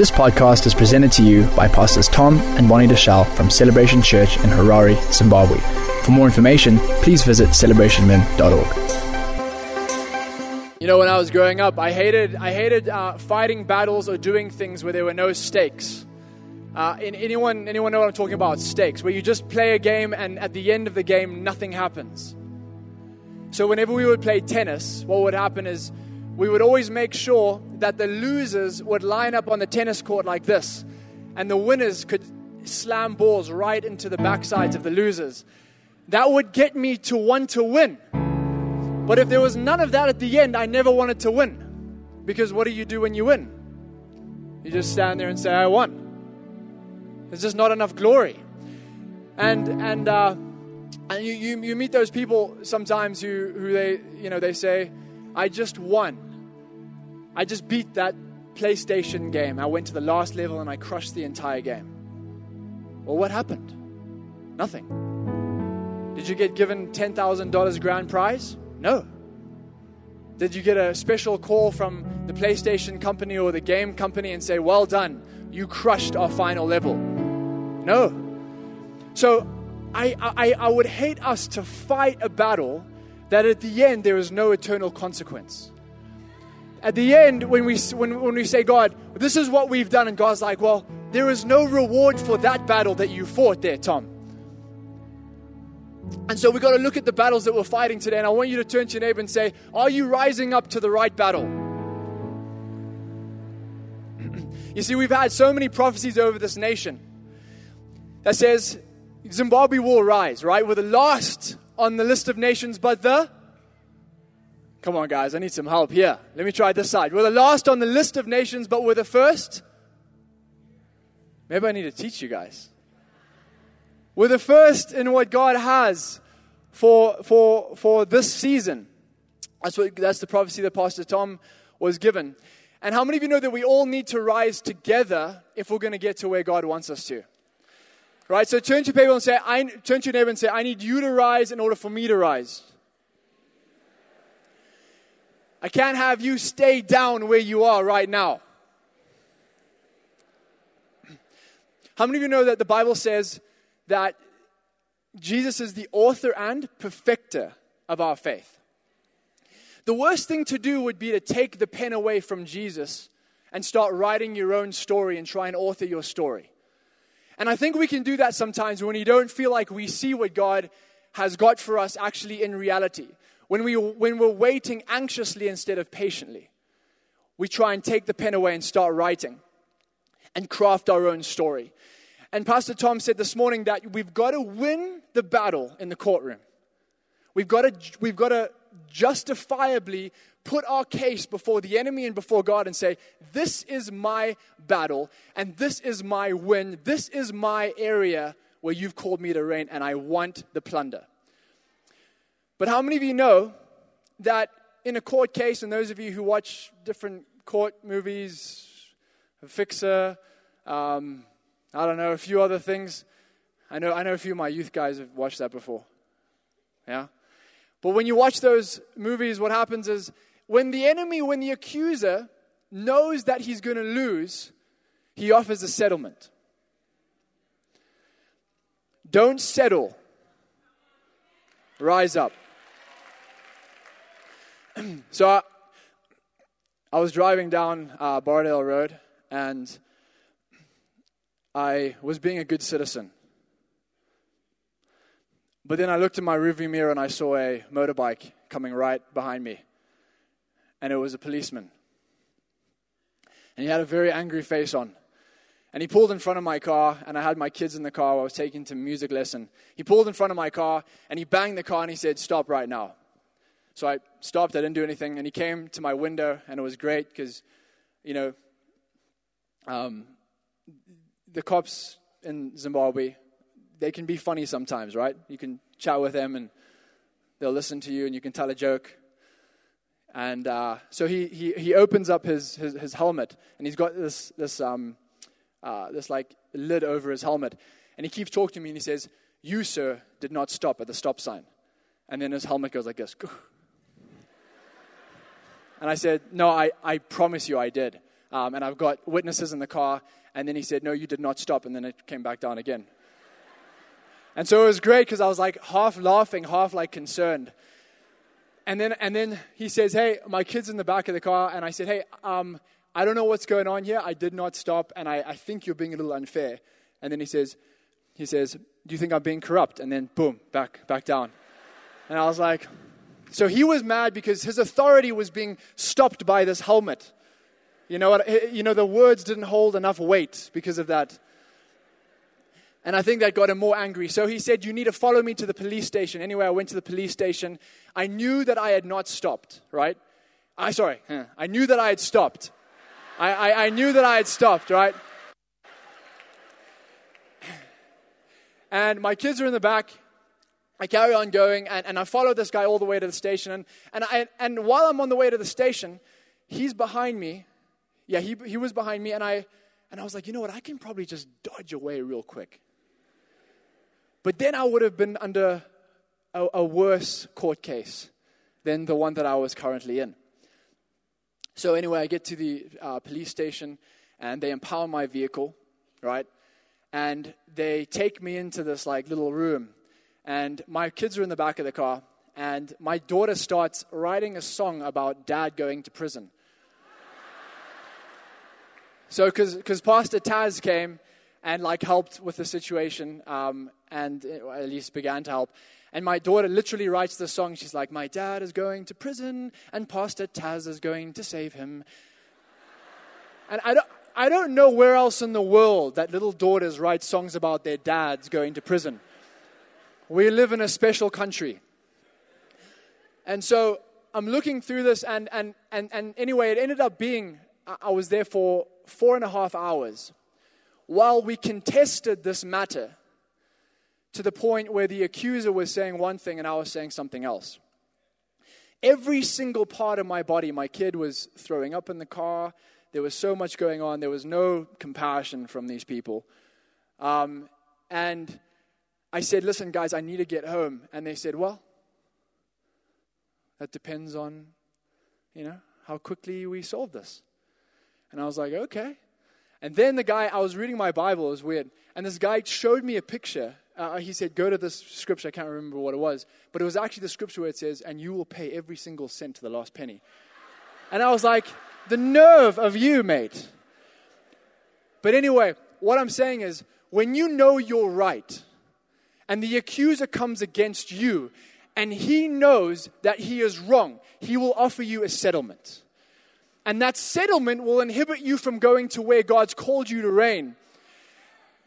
This podcast is presented to you by Pastors Tom and Bonnie Deshelle from Celebration Church in Harare, Zimbabwe. For more information, please visit celebrationmen.org. You know, when I was growing up, I hated, I hated uh, fighting battles or doing things where there were no stakes. Uh, in, anyone, anyone know what I'm talking about? Stakes, where you just play a game and at the end of the game, nothing happens. So, whenever we would play tennis, what would happen is we would always make sure that the losers would line up on the tennis court like this, and the winners could slam balls right into the backsides of the losers. That would get me to want to win. But if there was none of that at the end, I never wanted to win. Because what do you do when you win? You just stand there and say, I won. There's just not enough glory. And, and, uh, and you, you, you meet those people sometimes who, who they, you know, they say, I just won. I just beat that PlayStation game. I went to the last level and I crushed the entire game. Well, what happened? Nothing. Did you get given $10,000 grand prize? No. Did you get a special call from the PlayStation company or the game company and say, Well done, you crushed our final level? No. So I, I, I would hate us to fight a battle that at the end there is no eternal consequence. At the end, when we, when, when we say, God, this is what we've done, and God's like, well, there is no reward for that battle that you fought there, Tom. And so we've got to look at the battles that we're fighting today, and I want you to turn to your neighbor and say, Are you rising up to the right battle? you see, we've had so many prophecies over this nation that says Zimbabwe will rise, right? We're the last on the list of nations, but the. Come on, guys, I need some help here. Let me try this side. We're the last on the list of nations, but we're the first. Maybe I need to teach you guys. We're the first in what God has for, for, for this season. That's, what, that's the prophecy that Pastor Tom was given. And how many of you know that we all need to rise together if we're going to get to where God wants us to? Right? So turn to people and say, I, turn to your neighbor and say, I need you to rise in order for me to rise. I can't have you stay down where you are right now. How many of you know that the Bible says that Jesus is the author and perfecter of our faith? The worst thing to do would be to take the pen away from Jesus and start writing your own story and try and author your story. And I think we can do that sometimes when we don't feel like we see what God has got for us actually in reality. When, we, when we're waiting anxiously instead of patiently, we try and take the pen away and start writing and craft our own story. And Pastor Tom said this morning that we've got to win the battle in the courtroom. We've got to, we've got to justifiably put our case before the enemy and before God and say, This is my battle, and this is my win. This is my area where you've called me to reign, and I want the plunder. But how many of you know that in a court case, and those of you who watch different court movies, Fixer, um, I don't know, a few other things. I know, I know a few of my youth guys have watched that before. Yeah? But when you watch those movies, what happens is when the enemy, when the accuser knows that he's going to lose, he offers a settlement. Don't settle. Rise up. so I, I, was driving down uh, Borrowdale Road and I was being a good citizen. But then I looked in my rearview mirror and I saw a motorbike coming right behind me and it was a policeman. And he had a very angry face on. And he pulled in front of my car, and I had my kids in the car. I was taking to music lesson. He pulled in front of my car, and he banged the car, and he said, "Stop right now." So I stopped. I didn't do anything, and he came to my window, and it was great because, you know, um, the cops in Zimbabwe, they can be funny sometimes, right? You can chat with them, and they'll listen to you, and you can tell a joke. And uh, so he, he, he opens up his, his, his, helmet, and he's got this, this, um, uh, this like lid over his helmet. And he keeps talking to me, and he says, You, sir, did not stop at the stop sign. And then his helmet goes like this. And I said, No, I, I promise you I did. um, and I've got witnesses in the car. And then he said, No, you did not stop. And then it came back down again. And so it was great because I was like half laughing, half like concerned. And then, and then he says, Hey, my kid's in the back of the car. And I said, Hey, um, I don't know what's going on here. I did not stop, and I, I think you're being a little unfair. And then he says, he says, Do you think I'm being corrupt? And then boom, back, back down. And I was like, so he was mad because his authority was being stopped by this helmet. You know what? Eh, you know, the words didn't hold enough weight because of that. And I think that got him more angry. So he said, You need to follow me to the police station. Anyway, I went to the police station. I knew that I had not stopped, right? I sorry, I knew that I had stopped. I, I, I knew that I had stopped, right? And my kids are in the back. I carry on going, and, and I follow this guy all the way to the station. And, and, I, and while I'm on the way to the station, he's behind me. Yeah, he, he was behind me, and I, and I was like, you know what? I can probably just dodge away real quick. But then I would have been under a, a worse court case than the one that I was currently in. So, anyway, I get to the uh, police station, and they impound my vehicle, right? And they take me into this like little room and my kids are in the back of the car, and my daughter starts writing a song about dad going to prison. so, because Pastor Taz came and like helped with the situation, um, and at least began to help. And my daughter literally writes the song. She's like, My dad is going to prison, and Pastor Taz is going to save him. And I don't, I don't know where else in the world that little daughters write songs about their dads going to prison. We live in a special country. And so I'm looking through this, and, and, and, and anyway, it ended up being I was there for four and a half hours while we contested this matter to the point where the accuser was saying one thing and I was saying something else. Every single part of my body, my kid was throwing up in the car. There was so much going on. There was no compassion from these people. Um, and I said, Listen, guys, I need to get home. And they said, Well, that depends on, you know, how quickly we solve this. And I was like, Okay. And then the guy, I was reading my Bible, it was weird. And this guy showed me a picture. Uh, he said, Go to this scripture. I can't remember what it was. But it was actually the scripture where it says, And you will pay every single cent to the last penny. And I was like, The nerve of you, mate. But anyway, what I'm saying is, when you know you're right, and the accuser comes against you, and he knows that he is wrong, he will offer you a settlement. And that settlement will inhibit you from going to where God's called you to reign.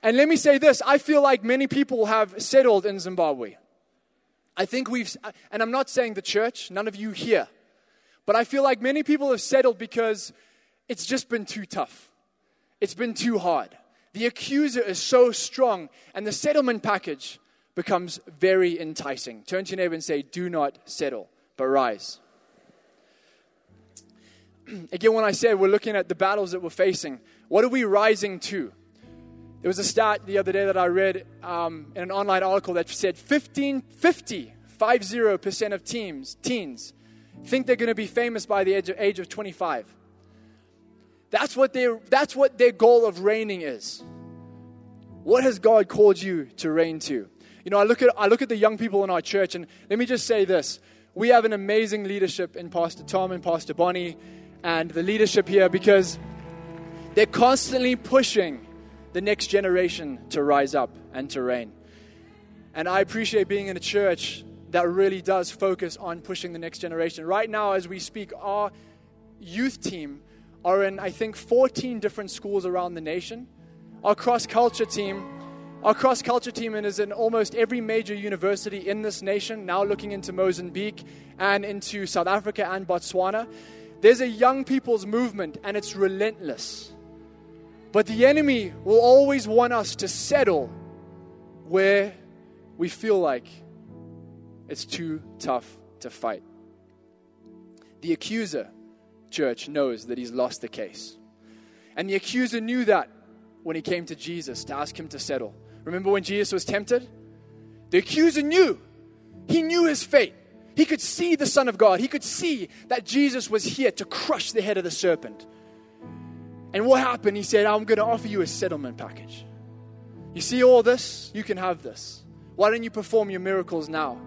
And let me say this I feel like many people have settled in Zimbabwe. I think we've, and I'm not saying the church, none of you here, but I feel like many people have settled because it's just been too tough. It's been too hard. The accuser is so strong, and the settlement package becomes very enticing. Turn to your neighbor and say, Do not settle, but rise. Again, when I said we're looking at the battles that we're facing, what are we rising to? There was a stat the other day that I read um, in an online article that said 15, 50, 50% of teams, teens think they're going to be famous by the age of, age of 25. That's what, their, that's what their goal of reigning is. What has God called you to reign to? You know, I look at I look at the young people in our church, and let me just say this: we have an amazing leadership in Pastor Tom and Pastor Bonnie, and the leadership here because they're constantly pushing the next generation to rise up and to reign. And I appreciate being in a church that really does focus on pushing the next generation. Right now, as we speak, our youth team are in, I think, 14 different schools around the nation. Our cross culture team our cross culture team is in almost every major university in this nation, now looking into Mozambique and into South Africa and Botswana. There's a young people's movement, and it's relentless. But the enemy will always want us to settle where we feel like it's too tough to fight. The accuser, church, knows that he's lost the case. And the accuser knew that when he came to Jesus to ask him to settle. Remember when Jesus was tempted? The accuser knew. He knew his fate. He could see the Son of God. He could see that Jesus was here to crush the head of the serpent. And what happened? He said, I'm going to offer you a settlement package. You see all this? You can have this. Why don't you perform your miracles now?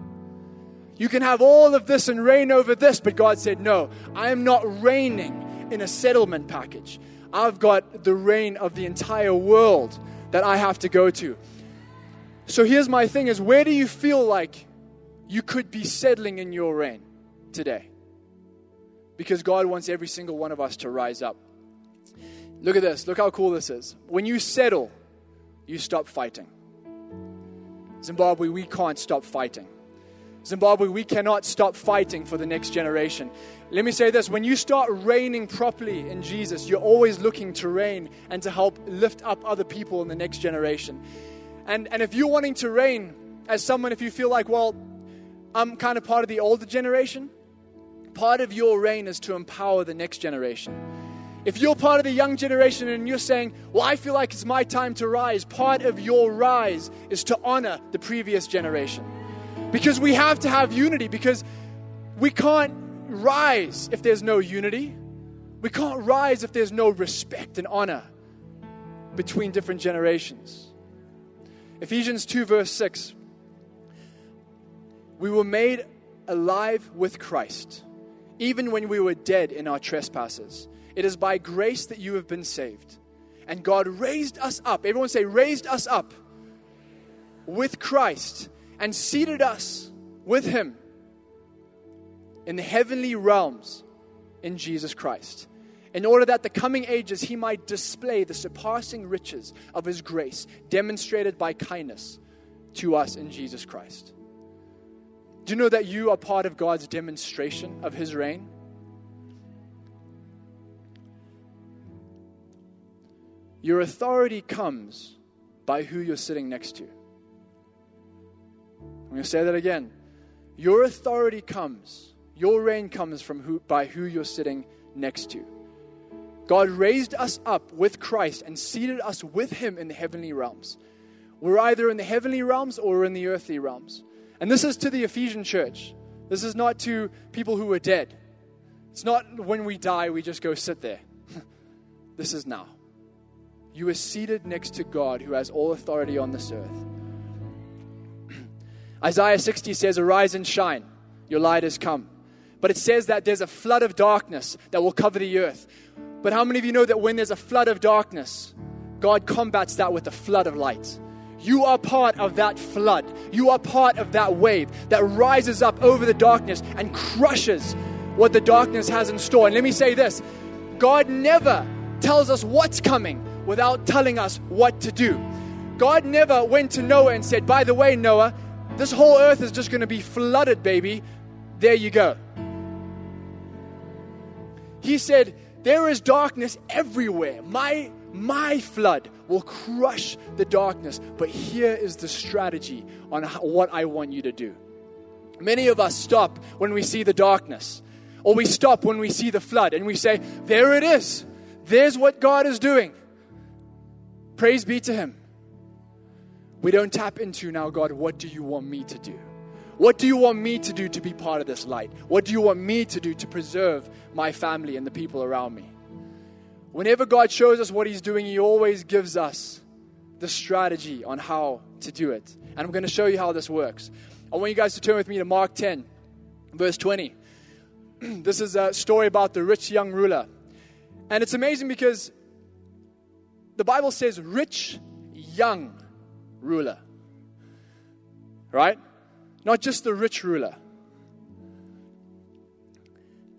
You can have all of this and reign over this. But God said, No, I am not reigning in a settlement package. I've got the reign of the entire world that I have to go to. So here's my thing is where do you feel like you could be settling in your reign today? Because God wants every single one of us to rise up. Look at this. Look how cool this is. When you settle, you stop fighting. Zimbabwe, we can't stop fighting. Zimbabwe, we cannot stop fighting for the next generation. Let me say this when you start reigning properly in Jesus, you're always looking to reign and to help lift up other people in the next generation. And, and if you're wanting to reign as someone, if you feel like, well, I'm kind of part of the older generation, part of your reign is to empower the next generation. If you're part of the young generation and you're saying, Well, I feel like it's my time to rise, part of your rise is to honor the previous generation. Because we have to have unity, because we can't rise if there's no unity. We can't rise if there's no respect and honor between different generations. Ephesians 2, verse 6. We were made alive with Christ, even when we were dead in our trespasses. It is by grace that you have been saved. And God raised us up. Everyone say, raised us up with Christ and seated us with Him in the heavenly realms in Jesus Christ, in order that the coming ages He might display the surpassing riches of His grace, demonstrated by kindness to us in Jesus Christ. Do you know that you are part of God's demonstration of His reign? Your authority comes by who you're sitting next to. Going to say that again. Your authority comes, your reign comes from who, by who you're sitting next to. God raised us up with Christ and seated us with Him in the heavenly realms. We're either in the heavenly realms or in the earthly realms. And this is to the Ephesian church. This is not to people who are dead. It's not when we die, we just go sit there. this is now. You are seated next to God who has all authority on this earth. Isaiah 60 says, Arise and shine, your light has come. But it says that there's a flood of darkness that will cover the earth. But how many of you know that when there's a flood of darkness, God combats that with a flood of light? You are part of that flood. You are part of that wave that rises up over the darkness and crushes what the darkness has in store. And let me say this God never tells us what's coming, without telling us what to do. God never went to Noah and said, By the way, Noah, this whole earth is just going to be flooded, baby. There you go. He said, There is darkness everywhere. My, my flood will crush the darkness. But here is the strategy on how, what I want you to do. Many of us stop when we see the darkness, or we stop when we see the flood, and we say, There it is. There's what God is doing. Praise be to Him. We don't tap into now, God, what do you want me to do? What do you want me to do to be part of this light? What do you want me to do to preserve my family and the people around me? Whenever God shows us what He's doing, He always gives us the strategy on how to do it. And I'm going to show you how this works. I want you guys to turn with me to Mark 10, verse 20. this is a story about the rich young ruler. And it's amazing because the Bible says rich young ruler. Right? Not just the rich ruler.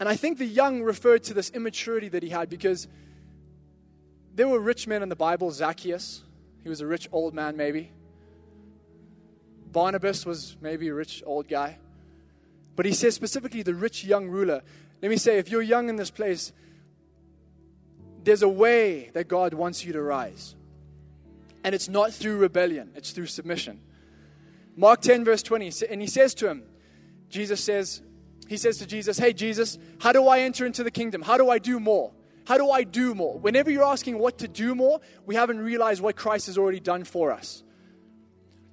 And I think the young referred to this immaturity that he had because there were rich men in the Bible. Zacchaeus, he was a rich old man, maybe. Barnabas was maybe a rich old guy. But he says specifically the rich young ruler. Let me say, if you're young in this place, there's a way that God wants you to rise. And it's not through rebellion, it's through submission. Mark 10, verse 20, and he says to him, Jesus says, he says to Jesus, Hey, Jesus, how do I enter into the kingdom? How do I do more? How do I do more? Whenever you're asking what to do more, we haven't realized what Christ has already done for us.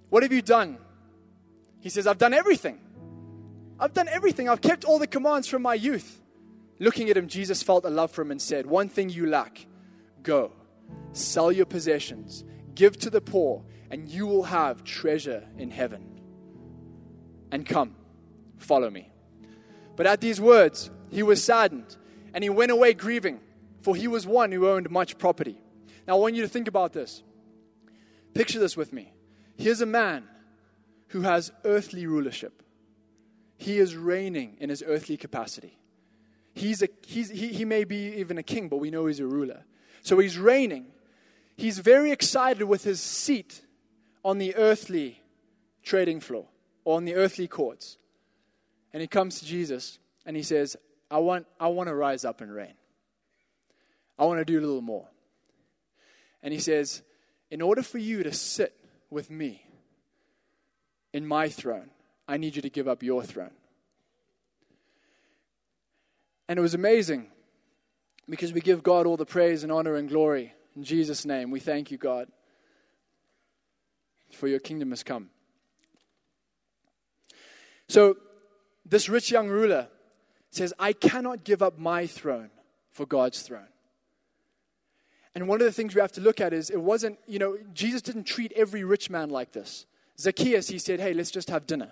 What have you done? He says, I've done everything. I've done everything. I've kept all the commands from my youth. Looking at him, Jesus felt a love for him and said, One thing you lack Go, sell your possessions, give to the poor, and you will have treasure in heaven. And come, follow me. But at these words, he was saddened, and he went away grieving, for he was one who owned much property. Now, I want you to think about this. Picture this with me. Here's a man who has earthly rulership. He is reigning in his earthly capacity. He's a, he's, he, he may be even a king, but we know he's a ruler. So he's reigning. He's very excited with his seat on the earthly trading floor or on the earthly courts. And he comes to Jesus and he says, I want, I want to rise up and reign. I want to do a little more. And he says, In order for you to sit with me in my throne, I need you to give up your throne. And it was amazing because we give God all the praise and honor and glory. In Jesus' name, we thank you, God, for your kingdom has come. So, this rich young ruler says, I cannot give up my throne for God's throne. And one of the things we have to look at is it wasn't, you know, Jesus didn't treat every rich man like this. Zacchaeus, he said, hey, let's just have dinner.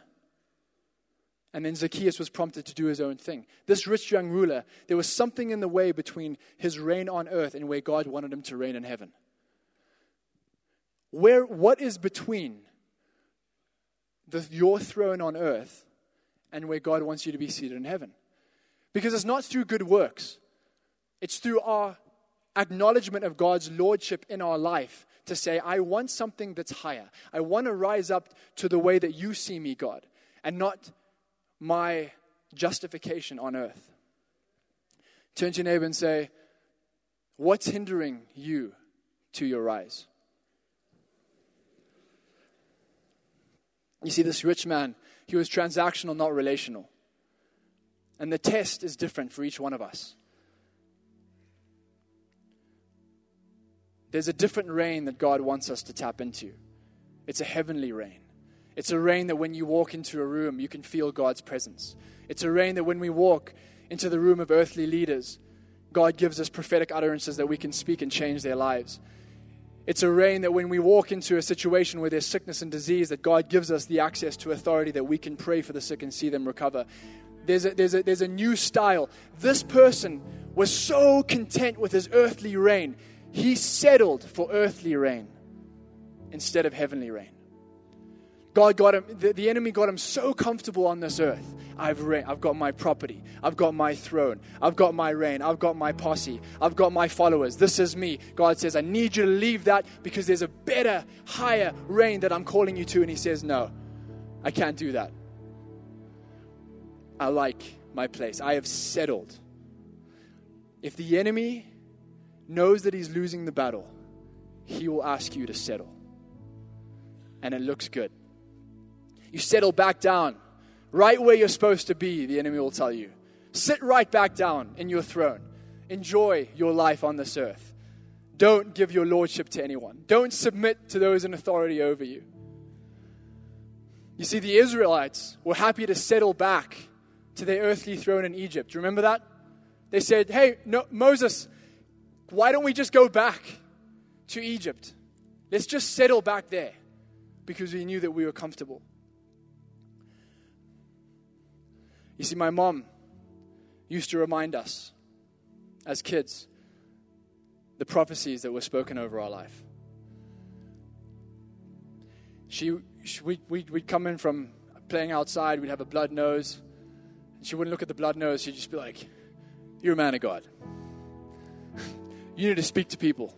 And then Zacchaeus was prompted to do his own thing. This rich young ruler, there was something in the way between his reign on earth and where God wanted him to reign in heaven. Where, what is between the, your throne on earth and where God wants you to be seated in heaven? Because it's not through good works, it's through our acknowledgement of God's lordship in our life to say, I want something that's higher. I want to rise up to the way that you see me, God, and not my justification on earth. Turn to your neighbor and say, What's hindering you to your rise? You see, this rich man, he was transactional, not relational. And the test is different for each one of us. There's a different reign that God wants us to tap into. It's a heavenly reign. It's a reign that when you walk into a room, you can feel God's presence. It's a reign that when we walk into the room of earthly leaders, God gives us prophetic utterances that we can speak and change their lives. It's a reign that when we walk into a situation where there's sickness and disease, that God gives us the access to authority that we can pray for the sick and see them recover. There's a, there's a, there's a new style. This person was so content with his earthly reign, he settled for earthly reign instead of heavenly reign. God got him, the, the, enemy got him so comfortable on this earth. I've, reign, I've got my property. I've got my throne. I've got my reign. I've got my posse. I've got my followers. This is me. God says, I need you to leave that because there's a better, higher reign that I'm calling you to. And he says, No, I can't do that. I like my place. I have settled. If the enemy knows that he's losing the battle, he will ask you to settle. And it looks good. You settle back down, right where you're supposed to be, the enemy will tell you. Sit right back down in your throne. Enjoy your life on this earth. Don't give your lordship to anyone. Don't submit to those in authority over you. You see, the Israelites were happy to settle back to their earthly throne in Egypt. Remember that? They said, Hey, no, Moses, why don't we just go back to Egypt? Let's just settle back there because we knew that we were comfortable. You see, my mom used to remind us as kids the prophecies that were spoken over our life. She, she we, we, we'd come in from playing outside, we'd have a blood nose. And she wouldn't look at the blood nose, she'd just be like, You're a man of God. you need to speak to people.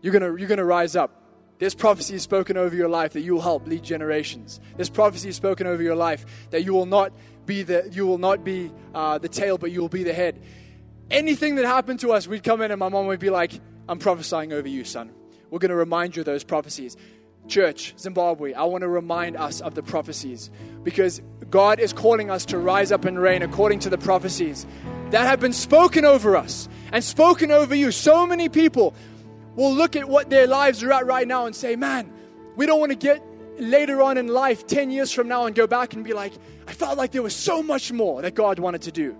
You're going you're gonna rise up. There's prophecy is spoken over your life that you will help lead generations. This prophecy is spoken over your life that you will not be the you will not be uh, the tail, but you will be the head. Anything that happened to us, we'd come in and my mom would be like, "I'm prophesying over you, son. We're going to remind you of those prophecies." Church, Zimbabwe, I want to remind us of the prophecies because God is calling us to rise up and reign according to the prophecies that have been spoken over us and spoken over you. So many people will look at what their lives are at right now and say, man, we don't want to get later on in life, 10 years from now, and go back and be like, I felt like there was so much more that God wanted to do.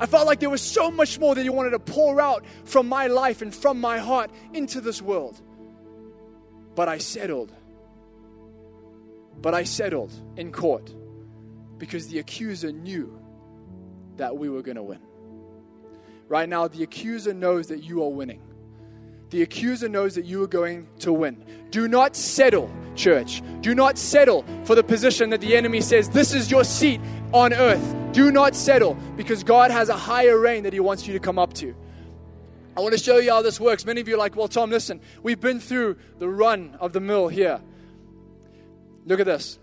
I felt like there was so much more that He wanted to pour out from my life and from my heart into this world. But I settled. But I settled in court because the accuser knew that we were going to win. Right now, the accuser knows that you are winning. The accuser knows that you are going to win. Do not settle, church. Do not settle for the position that the enemy says, This is your seat on earth. Do not settle because God has a higher reign that He wants you to come up to. I want to show you how this works. Many of you are like, Well, Tom, listen, we've been through the run of the mill here. Look at this.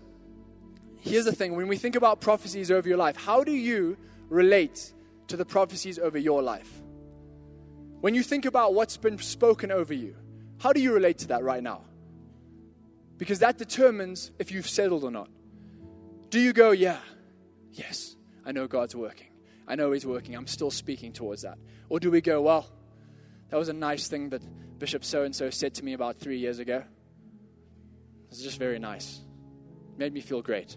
Here's the thing when we think about prophecies over your life, how do you relate to the prophecies over your life? When you think about what's been spoken over you, how do you relate to that right now? Because that determines if you've settled or not. Do you go, yeah, yes, I know God's working. I know He's working. I'm still speaking towards that. Or do we go, well, that was a nice thing that Bishop so and so said to me about three years ago? It was just very nice. Made me feel great.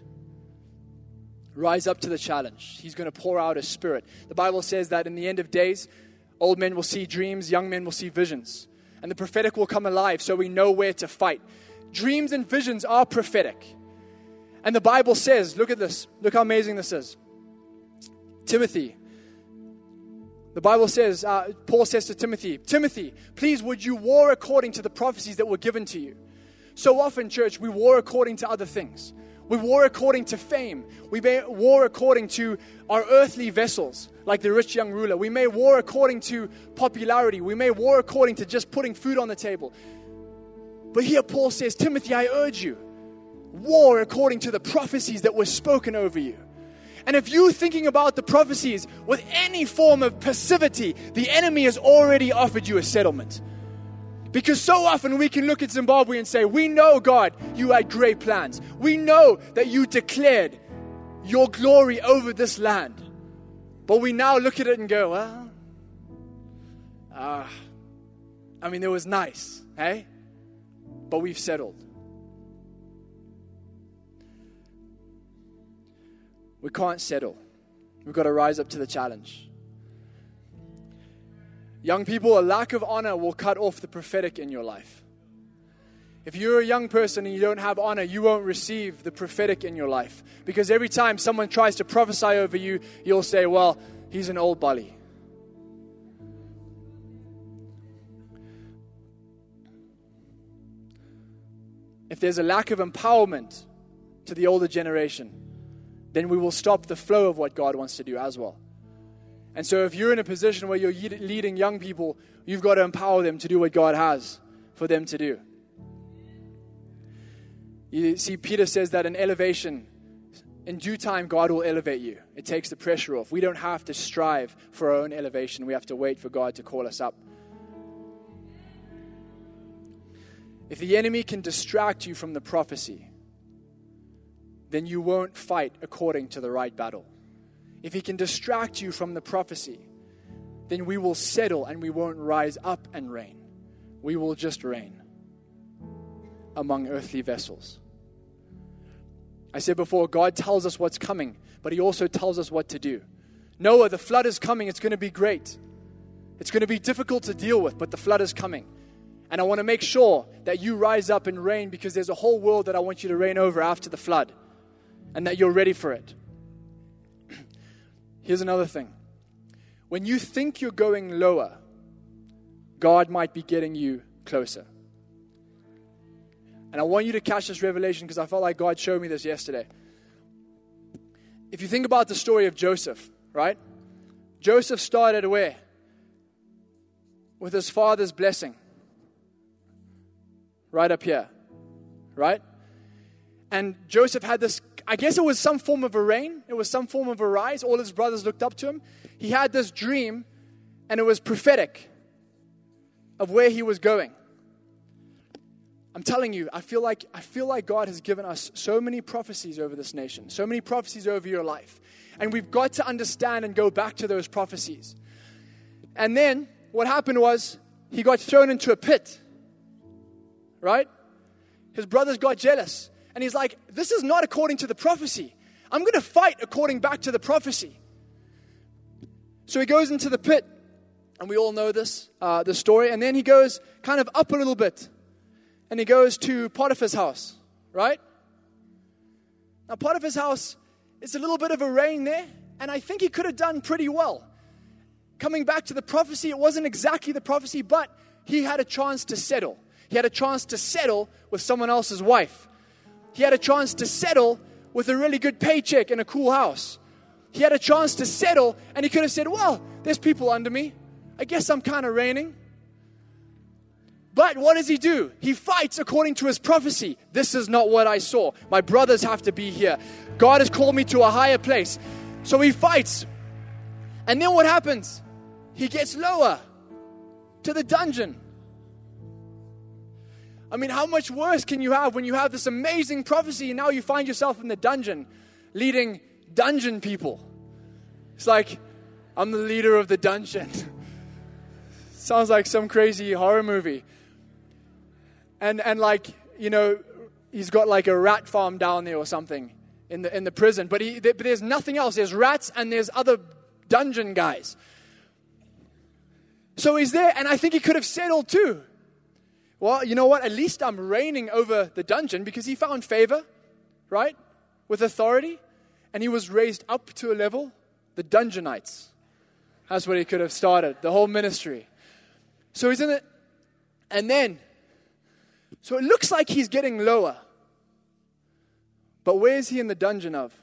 Rise up to the challenge. He's going to pour out His Spirit. The Bible says that in the end of days, Old men will see dreams, young men will see visions. And the prophetic will come alive so we know where to fight. Dreams and visions are prophetic. And the Bible says, look at this, look how amazing this is. Timothy, the Bible says, uh, Paul says to Timothy, Timothy, please would you war according to the prophecies that were given to you? So often, church, we war according to other things. We war according to fame. We may war according to our earthly vessels, like the rich young ruler. We may war according to popularity. We may war according to just putting food on the table. But here Paul says, Timothy, I urge you, war according to the prophecies that were spoken over you. And if you're thinking about the prophecies with any form of passivity, the enemy has already offered you a settlement. Because so often we can look at Zimbabwe and say, We know, God, you had great plans. We know that you declared your glory over this land. But we now look at it and go, Well, uh, I mean, it was nice, hey? But we've settled. We can't settle. We've got to rise up to the challenge. Young people, a lack of honor will cut off the prophetic in your life. If you're a young person and you don't have honor, you won't receive the prophetic in your life. Because every time someone tries to prophesy over you, you'll say, Well, he's an old bully. If there's a lack of empowerment to the older generation, then we will stop the flow of what God wants to do as well. And so, if you're in a position where you're leading young people, you've got to empower them to do what God has for them to do. You see, Peter says that in elevation, in due time, God will elevate you. It takes the pressure off. We don't have to strive for our own elevation, we have to wait for God to call us up. If the enemy can distract you from the prophecy, then you won't fight according to the right battle if he can distract you from the prophecy, then we will settle and we won't rise up and reign. We will just reign among earthly vessels. I said before, God tells us what's coming, but He also tells us what to do. Noah, the flood is coming. It's going to be great. It's going to be difficult to deal with, but the flood is coming. And I want to make sure that you rise up and reign because there's a whole world that I want you to reign over after the flood and that you're ready for it. Here's another thing when you think you're going lower, God might be getting you closer. And I want you to catch this revelation because I felt like God showed me this yesterday. If you think about the story of Joseph, right? Joseph started where? With his father's blessing. Right up here. Right? And Joseph had this I guess it was some form of a reign. It was some form of a rise. All his brothers looked up to him. He had this dream, and it was prophetic of where he was going. I'm telling you, I feel like I feel like God has given us so many prophecies over this nation, so many prophecies over your life. And we've got to understand and go back to those prophecies. And then what happened was he got thrown into a pit. Right? His brothers got jealous. And he's like, This is not according to the prophecy. I'm going to fight according back to the prophecy. So he goes into the pit, and we all know this, uh, the story. And then he goes kind of up a little bit, and he goes to Potiphar's house, right? Now, Potiphar's house is a little bit of a reign there, and I think he could have done pretty well. Coming back to the prophecy, it wasn't exactly the prophecy, but he had a chance to settle. He had a chance to settle with someone else's wife. He had a chance to settle with a really good paycheck and a cool house. He had a chance to settle, and he could have said, Well, there's people under me. I guess I'm kind of reigning. But what does he do? He fights according to his prophecy. This is not what I saw. My brothers have to be here. God has called me to a higher place. So he fights. And then what happens? He gets lower to the dungeon. I mean, how much worse can you have when you have this amazing prophecy and now you find yourself in the dungeon leading dungeon people? It's like, I'm the leader of the dungeon. Sounds like some crazy horror movie. And, and like, you know, he's got like a rat farm down there or something in the, in the prison. But, he, but there's nothing else. There's rats and there's other dungeon guys. So he's there, and I think he could have settled too. Well, you know what? At least I'm reigning over the dungeon because he found favor, right? With authority. And he was raised up to a level, the dungeonites. That's what he could have started, the whole ministry. So he's in it. And then, so it looks like he's getting lower. But where is he in the dungeon of?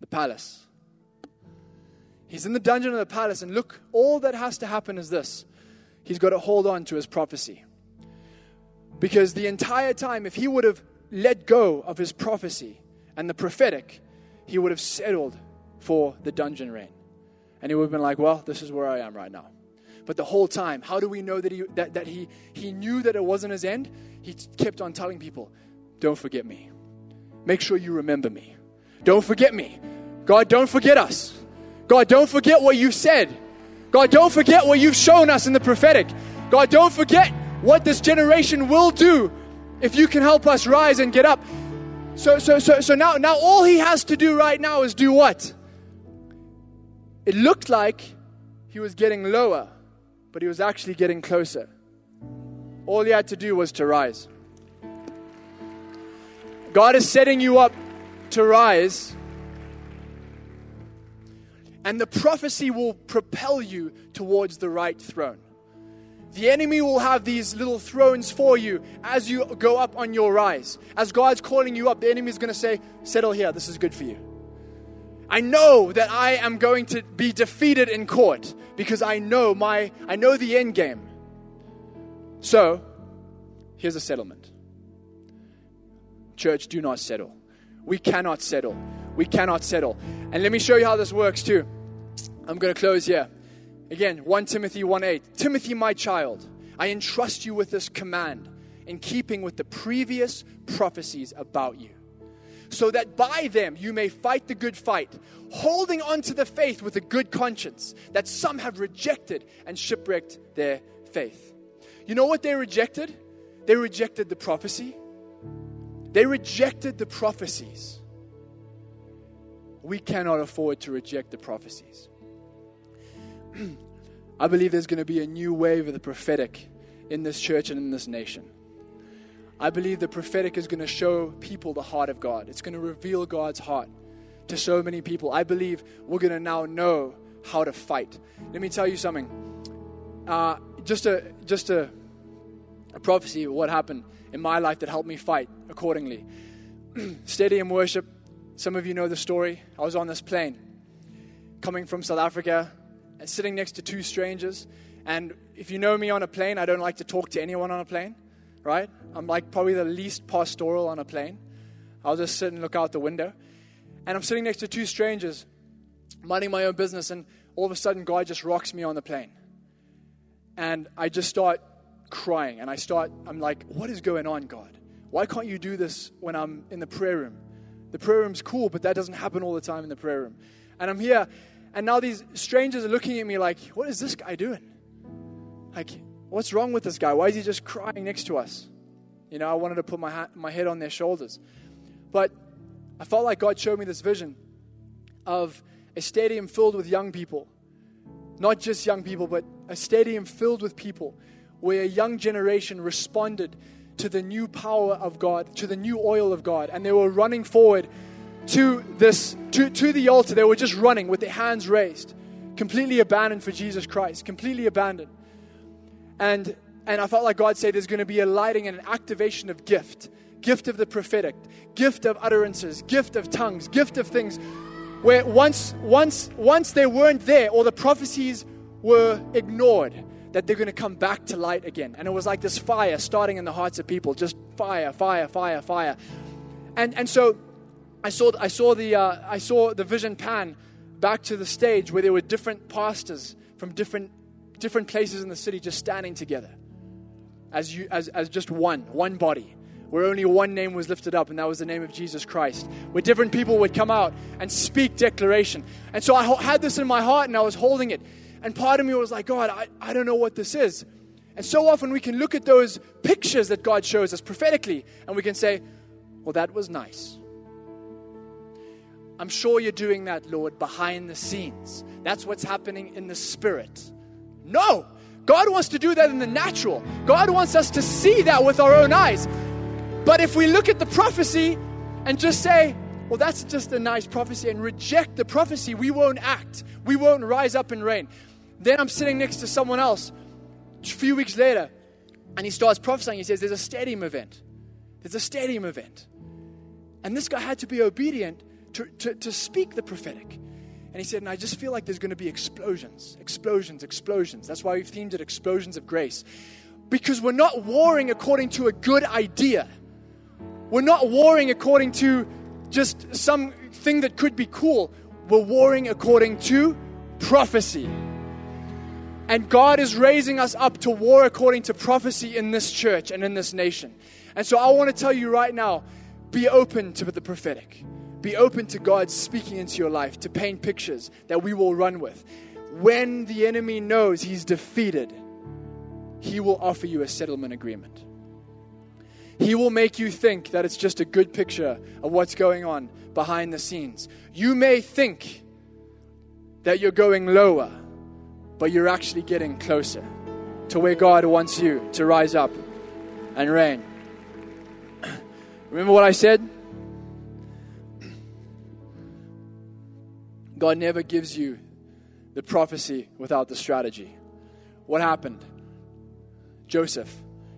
The palace. He's in the dungeon of the palace, and look, all that has to happen is this he's got to hold on to his prophecy. Because the entire time, if he would have let go of his prophecy and the prophetic, he would have settled for the dungeon reign. And he would have been like, well, this is where I am right now. But the whole time, how do we know that he, that, that he, he knew that it wasn't his end? He kept on telling people, don't forget me. Make sure you remember me. Don't forget me. God, don't forget us. God, don't forget what you've said. God, don't forget what you've shown us in the prophetic. God, don't forget what this generation will do if you can help us rise and get up. So, so, so, so now, now all he has to do right now is do what? It looked like he was getting lower, but he was actually getting closer. All he had to do was to rise. God is setting you up to rise and the prophecy will propel you towards the right throne. The enemy will have these little thrones for you as you go up on your rise. As God's calling you up, the enemy is going to say, Settle here, this is good for you. I know that I am going to be defeated in court because I know my I know the end game. So, here's a settlement. Church, do not settle. We cannot settle. We cannot settle. And let me show you how this works too. I'm going to close here. Again, 1 Timothy 1 8. Timothy, my child, I entrust you with this command in keeping with the previous prophecies about you, so that by them you may fight the good fight, holding on to the faith with a good conscience, that some have rejected and shipwrecked their faith. You know what they rejected? They rejected the prophecy. They rejected the prophecies we cannot afford to reject the prophecies. I believe there's going to be a new wave of the prophetic in this church and in this nation. I believe the prophetic is going to show people the heart of God. It's going to reveal God's heart to so many people. I believe we're going to now know how to fight. Let me tell you something. Uh, just a just a, a prophecy of what happened in my life that helped me fight accordingly. Stadium worship some of you know the story. I was on this plane coming from South Africa and sitting next to two strangers. And if you know me on a plane, I don't like to talk to anyone on a plane, right? I'm like probably the least pastoral on a plane. I'll just sit and look out the window. And I'm sitting next to two strangers, minding my own business, and all of a sudden, God just rocks me on the plane. And I just start crying. And I start, I'm like, what is going on, God? Why can't you do this when I'm in the prayer room? The prayer room's cool, but that doesn't happen all the time in the prayer room. And I'm here, and now these strangers are looking at me like, what is this guy doing? Like, what's wrong with this guy? Why is he just crying next to us? You know, I wanted to put my, my head on their shoulders. But I felt like God showed me this vision. of a stadium filled with young people. Not just young people, but a stadium filled with people where a young generation responded to the new power of God, to the new oil of God, and they were running forward to this to, to the altar. They were just running with their hands raised, completely abandoned for Jesus Christ, completely abandoned. And and I felt like God said there's going to be a lighting and an activation of gift, gift of the prophetic, gift of utterances, gift of tongues, gift of things where once once once they weren't there or the prophecies were ignored that they're going to come back to light again and it was like this fire starting in the hearts of people just fire fire fire fire and and so i saw i saw the uh, i saw the vision pan back to the stage where there were different pastors from different different places in the city just standing together as you as, as just one one body where only one name was lifted up, and that was the name of Jesus Christ. Where different people would come out and speak declaration. And so I had this in my heart, and I was holding it. And part of me was like, God, I, I don't know what this is. And so often we can look at those pictures that God shows us prophetically, and we can say, well, that was nice. I'm sure you're doing that, Lord, behind the scenes. That's what's happening in the spirit. No! God wants to do that in the natural. God wants us to see that with our own eyes. But if we look at the prophecy and just say, well, that's just a nice prophecy, and reject the prophecy, we won't act. We won't rise up and reign. Then I'm sitting next to someone else a few weeks later, and he starts prophesying. He says, There's a stadium event. There's a stadium event. And this guy had to be obedient to, to, to speak the prophetic. And he said, And I just feel like there's going to be explosions, explosions, explosions. That's why we've themed it explosions of grace. Because we're not warring according to a good idea we're not warring according to just something that could be cool. We're warring according to prophecy. And God is raising us up to war according to prophecy in this church and in this nation. And so I want to tell you right now be open to the prophetic. Be open to God speaking into your life to paint pictures that we will run with. When the enemy knows he's defeated, he will offer you a settlement agreement. He will make you think that it's just a good picture of what's going on behind the scenes. You may think that you're going lower, but you're actually getting closer to where God wants you to rise up and reign. Remember what I said? God never gives you the prophecy without the strategy. What happened? Joseph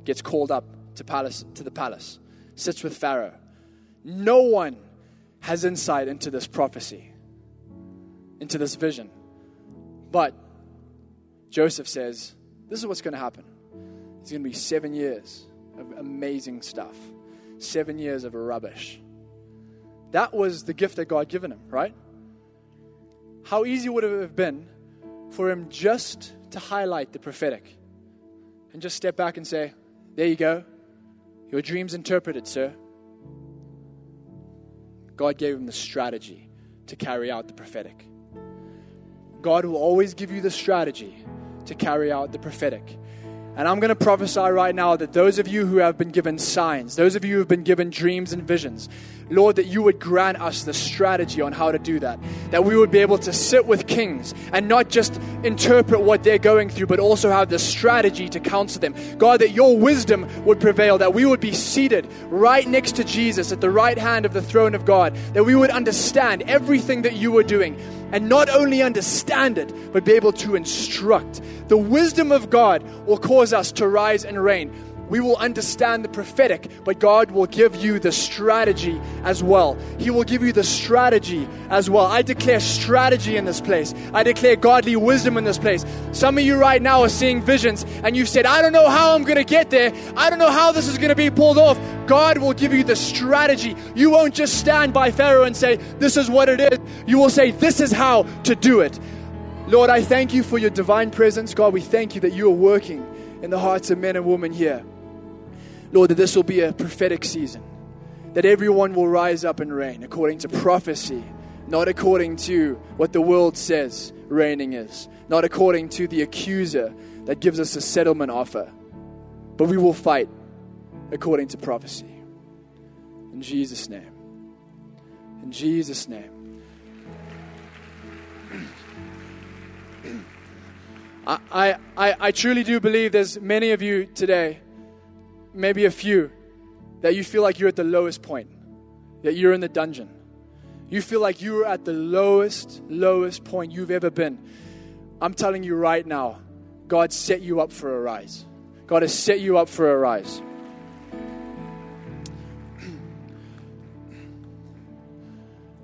gets called up to, palace, to the palace, sits with Pharaoh. No one has insight into this prophecy, into this vision. But Joseph says, This is what's going to happen. It's going to be seven years of amazing stuff, seven years of rubbish. That was the gift that God given him, right? How easy would it have been for him just to highlight the prophetic and just step back and say, There you go. Your dreams interpreted, sir. God gave him the strategy to carry out the prophetic. God will always give you the strategy to carry out the prophetic. And I'm going to prophesy right now that those of you who have been given signs, those of you who have been given dreams and visions, Lord, that you would grant us the strategy on how to do that. That we would be able to sit with kings and not just interpret what they're going through, but also have the strategy to counsel them. God, that your wisdom would prevail, that we would be seated right next to Jesus at the right hand of the throne of God, that we would understand everything that you were doing and not only understand it, but be able to instruct. The wisdom of God will cause us to rise and reign. We will understand the prophetic, but God will give you the strategy as well. He will give you the strategy as well. I declare strategy in this place. I declare godly wisdom in this place. Some of you right now are seeing visions and you said, I don't know how I'm going to get there. I don't know how this is going to be pulled off. God will give you the strategy. You won't just stand by Pharaoh and say, This is what it is. You will say, This is how to do it. Lord, I thank you for your divine presence. God, we thank you that you are working in the hearts of men and women here. Lord, that this will be a prophetic season, that everyone will rise up and reign according to prophecy, not according to what the world says reigning is, not according to the accuser that gives us a settlement offer, but we will fight according to prophecy. In Jesus' name. In Jesus' name. I, I, I truly do believe there's many of you today, maybe a few, that you feel like you're at the lowest point, that you're in the dungeon. You feel like you're at the lowest, lowest point you've ever been. I'm telling you right now, God set you up for a rise. God has set you up for a rise.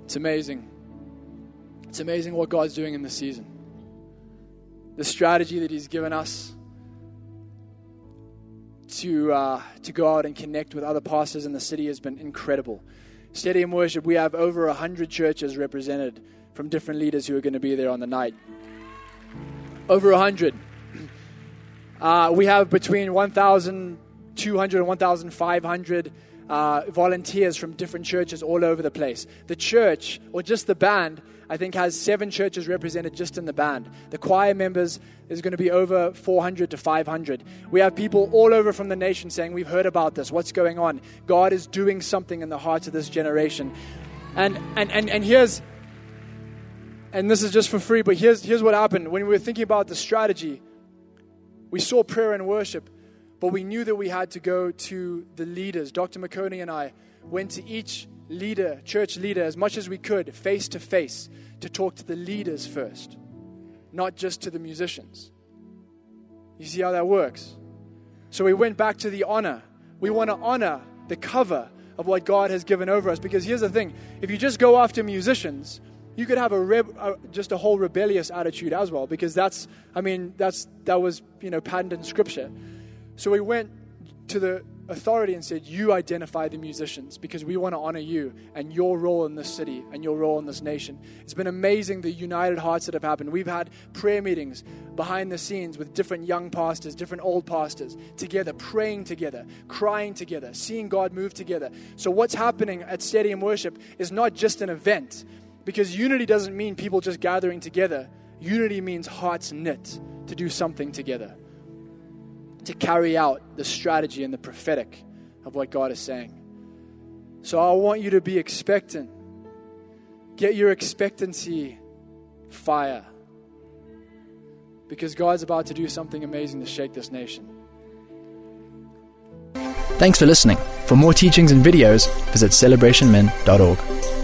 It's amazing. It's amazing what God's doing in this season. The strategy that He's given us to, uh, to go out and connect with other pastors in the city has been incredible. Stadium Worship, we have over 100 churches represented from different leaders who are going to be there on the night. Over 100. Uh, we have between 1,200 and 1,500 uh, volunteers from different churches all over the place. The church, or just the band, I think has seven churches represented just in the band. The choir members is going to be over 400 to 500. We have people all over from the nation saying, We've heard about this. What's going on? God is doing something in the hearts of this generation. And, and, and, and here's, and this is just for free, but here's, here's what happened. When we were thinking about the strategy, we saw prayer and worship but we knew that we had to go to the leaders. Dr. McConey and I went to each leader, church leader, as much as we could, face to face, to talk to the leaders first, not just to the musicians. You see how that works? So we went back to the honor. We want to honor the cover of what God has given over us. Because here's the thing if you just go after musicians, you could have a, uh, just a whole rebellious attitude as well because that's i mean that's that was you know patterned in scripture so we went to the authority and said, You identify the musicians because we want to honor you and your role in this city and your role in this nation. It's been amazing the united hearts that have happened. We've had prayer meetings behind the scenes with different young pastors, different old pastors, together, praying together, crying together, seeing God move together. So, what's happening at Stadium Worship is not just an event because unity doesn't mean people just gathering together, unity means hearts knit to do something together to carry out the strategy and the prophetic of what God is saying. So I want you to be expectant. Get your expectancy fire. Because God's about to do something amazing to shake this nation. Thanks for listening. For more teachings and videos, visit celebrationmen.org.